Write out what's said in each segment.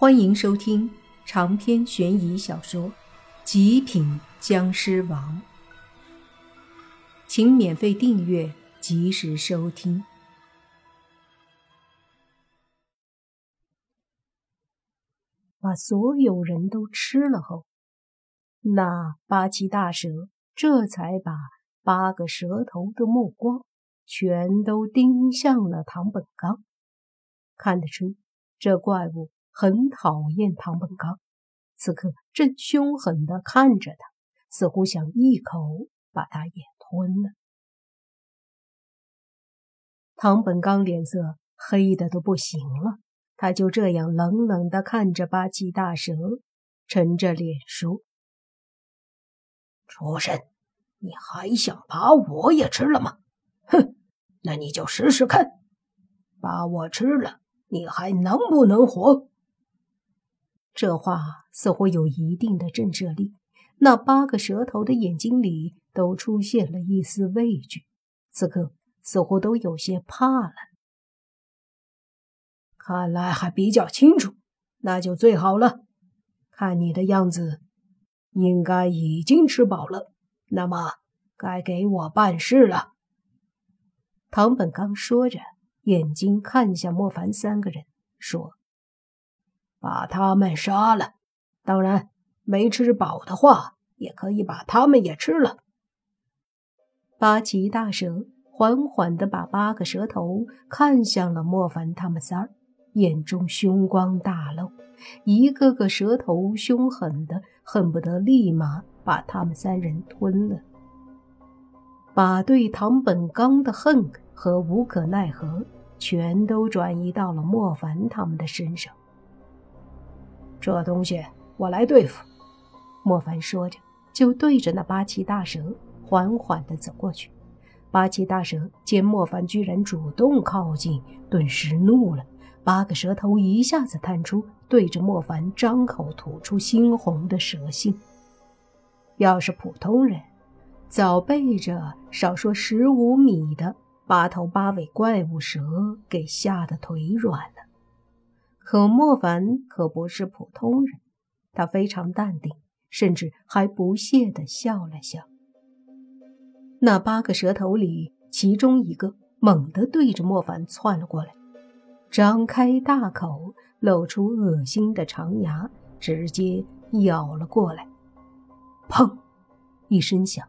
欢迎收听长篇悬疑小说《极品僵尸王》，请免费订阅，及时收听。把所有人都吃了后，那八岐大蛇这才把八个蛇头的目光全都盯向了唐本刚。看得出，这怪物。很讨厌唐本刚，此刻正凶狠地看着他，似乎想一口把他也吞了。唐本刚脸色黑的都不行了，他就这样冷冷地看着八岐大蛇，沉着脸说：“畜生，你还想把我也吃了吗？哼，那你就试试看，把我吃了，你还能不能活？”这话似乎有一定的震慑力，那八个蛇头的眼睛里都出现了一丝畏惧，此刻似乎都有些怕了。看来还比较清楚，那就最好了。看你的样子，应该已经吃饱了，那么该给我办事了。唐本刚说着，眼睛看向莫凡三个人，说。把他们杀了，当然没吃饱的话，也可以把他们也吃了。八岐大蛇缓缓地把八个蛇头看向了莫凡他们仨儿，眼中凶光大露，一个个蛇头凶狠的恨不得立马把他们三人吞了，把对唐本刚的恨和无可奈何全都转移到了莫凡他们的身上。这东西我来对付。”莫凡说着，就对着那八岐大蛇缓缓地走过去。八岐大蛇见莫凡居然主动靠近，顿时怒了，八个蛇头一下子探出，对着莫凡张口吐出猩红的蛇信。要是普通人，早被这少说十五米的八头八尾怪物蛇给吓得腿软了。可莫凡可不是普通人，他非常淡定，甚至还不屑地笑了笑。那八个蛇头里，其中一个猛地对着莫凡窜了过来，张开大口，露出恶心的长牙，直接咬了过来。砰！一声响，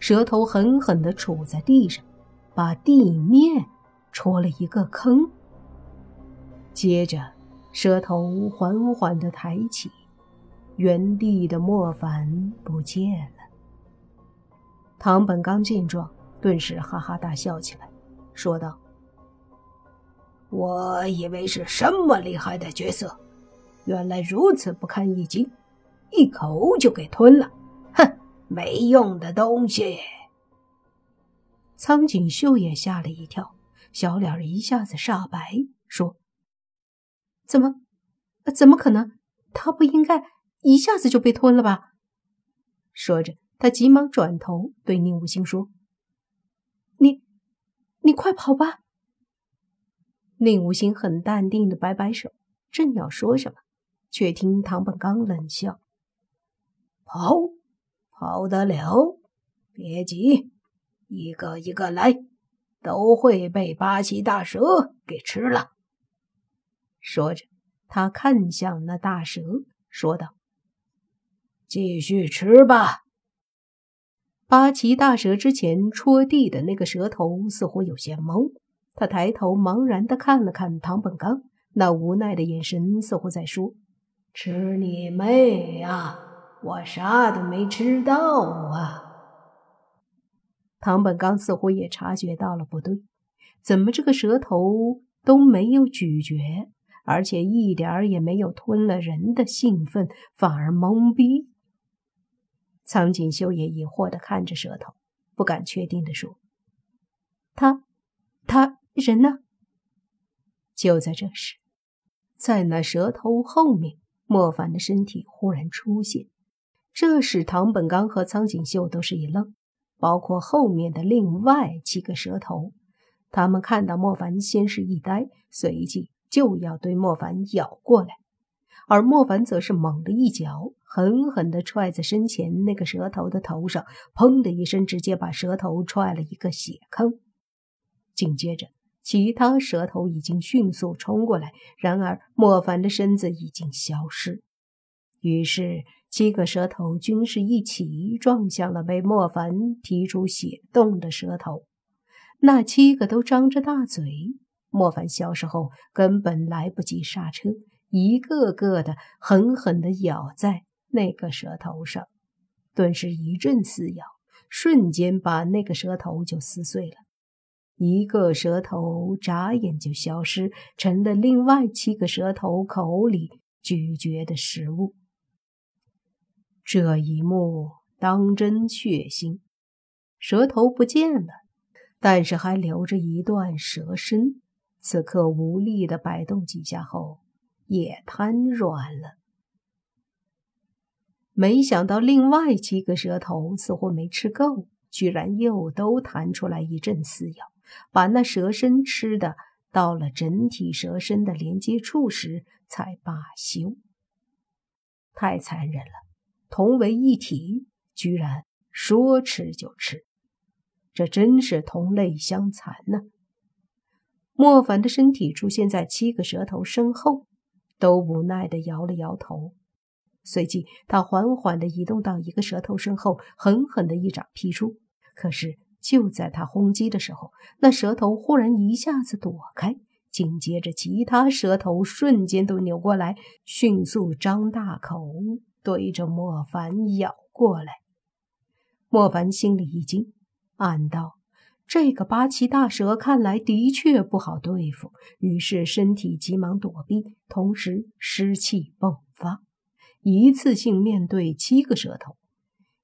蛇头狠狠地杵在地上，把地面戳了一个坑。接着。蛇头缓缓地抬起，原地的莫凡不见了。唐本刚见状，顿时哈哈大笑起来，说道：“我以为是什么厉害的角色，原来如此不堪一击，一口就给吞了。哼，没用的东西！”苍井秀也吓了一跳，小脸一下子煞白，说。怎么？怎么可能？他不应该一下子就被吞了吧？说着，他急忙转头对宁无心说：“你，你快跑吧！”宁无心很淡定的摆摆手，正要说什么，却听唐本刚冷笑：“跑，跑得了？别急，一个一个来，都会被八岐大蛇给吃了。”说着，他看向那大蛇，说道：“继续吃吧。”八岐大蛇之前戳地的那个蛇头似乎有些懵，他抬头茫然的看了看唐本刚，那无奈的眼神似乎在说：“吃你妹呀！我啥都没吃到啊！”唐本刚似乎也察觉到了不对，怎么这个蛇头都没有咀嚼？而且一点儿也没有吞了人的兴奋，反而懵逼。苍井秀也疑惑的看着舌头，不敢确定的说：“他，他人呢？”就在这时，在那蛇头后面，莫凡的身体忽然出现，这使唐本刚和苍锦秀都是一愣，包括后面的另外几个蛇头，他们看到莫凡，先是一呆，随即。就要对莫凡咬过来，而莫凡则是猛地一脚，狠狠地踹在身前那个蛇头的头上，砰的一声，直接把蛇头踹了一个血坑。紧接着，其他蛇头已经迅速冲过来，然而莫凡的身子已经消失。于是，七个蛇头均是一起撞向了被莫凡踢出血洞的蛇头。那七个都张着大嘴，莫凡消失后根本来不及刹车。一个个的狠狠地咬在那个蛇头上，顿时一阵撕咬，瞬间把那个蛇头就撕碎了。一个蛇头眨眼就消失，成了另外七个蛇头口里咀嚼的食物。这一幕当真血腥，蛇头不见了，但是还留着一段蛇身。此刻无力地摆动几下后。也瘫软了。没想到另外七个蛇头似乎没吃够，居然又都弹出来一阵撕咬，把那蛇身吃的到了整体蛇身的连接处时才罢休。太残忍了，同为一体，居然说吃就吃，这真是同类相残呢。莫凡的身体出现在七个蛇头身后。都无奈地摇了摇头，随即他缓缓地移动到一个蛇头身后，狠狠地一掌劈出。可是就在他轰击的时候，那蛇头忽然一下子躲开，紧接着其他蛇头瞬间都扭过来，迅速张大口对着莫凡咬过来。莫凡心里一惊，暗道。这个八岐大蛇看来的确不好对付，于是身体急忙躲避，同时湿气迸发，一次性面对七个蛇头。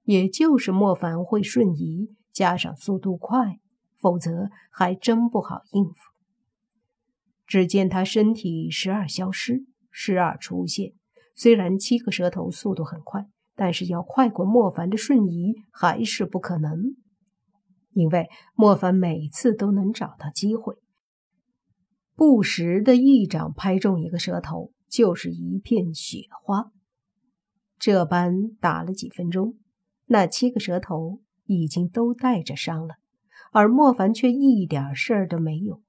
也就是莫凡会瞬移，加上速度快，否则还真不好应付。只见他身体时而消失，时而出现。虽然七个蛇头速度很快，但是要快过莫凡的瞬移还是不可能。因为莫凡每次都能找到机会，不时的一掌拍中一个蛇头，就是一片雪花。这般打了几分钟，那七个蛇头已经都带着伤了，而莫凡却一点事儿都没有，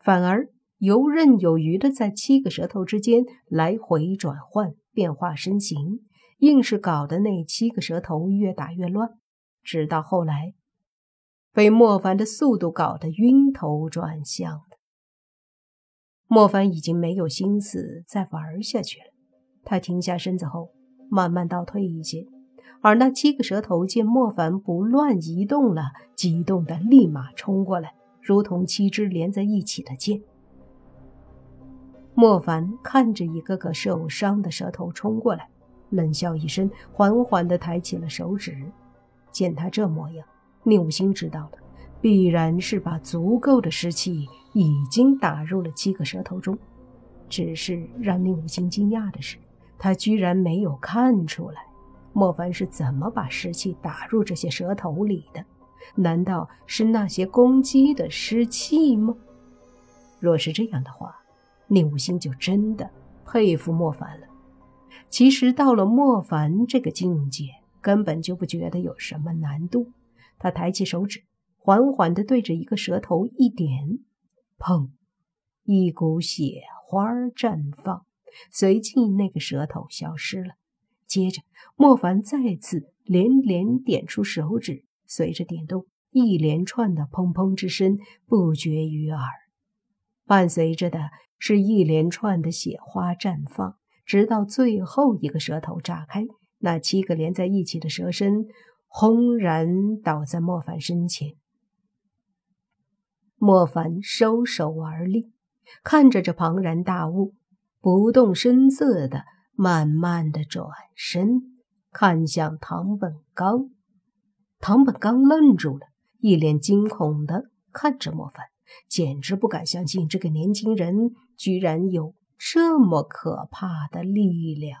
反而游刃有余的在七个蛇头之间来回转换，变化身形，硬是搞得那七个蛇头越打越乱，直到后来。被莫凡的速度搞得晕头转向的，莫凡已经没有心思再玩下去了。他停下身子后，慢慢倒退一些，而那七个蛇头见莫凡不乱移动了，激动的立马冲过来，如同七支连在一起的箭。莫凡看着一个个受伤的蛇头冲过来，冷笑一声，缓缓地抬起了手指。见他这模样。宁武星知道了，必然是把足够的湿气已经打入了七个蛇头中。只是让宁武星惊讶的是，他居然没有看出来莫凡是怎么把湿气打入这些蛇头里的。难道是那些攻击的湿气吗？若是这样的话，宁武星就真的佩服莫凡了。其实到了莫凡这个境界，根本就不觉得有什么难度。他抬起手指，缓缓地对着一个蛇头一点，砰！一股血花绽放，随即那个蛇头消失了。接着，莫凡再次连连点出手指，随着点动，一连串的砰砰之声不绝于耳，伴随着的是一连串的血花绽放，直到最后一个蛇头炸开，那七个连在一起的蛇身。轰然倒在莫凡身前，莫凡收手而立，看着这庞然大物，不动声色的慢慢的转身，看向唐本刚。唐本刚愣住了，一脸惊恐的看着莫凡，简直不敢相信这个年轻人居然有这么可怕的力量。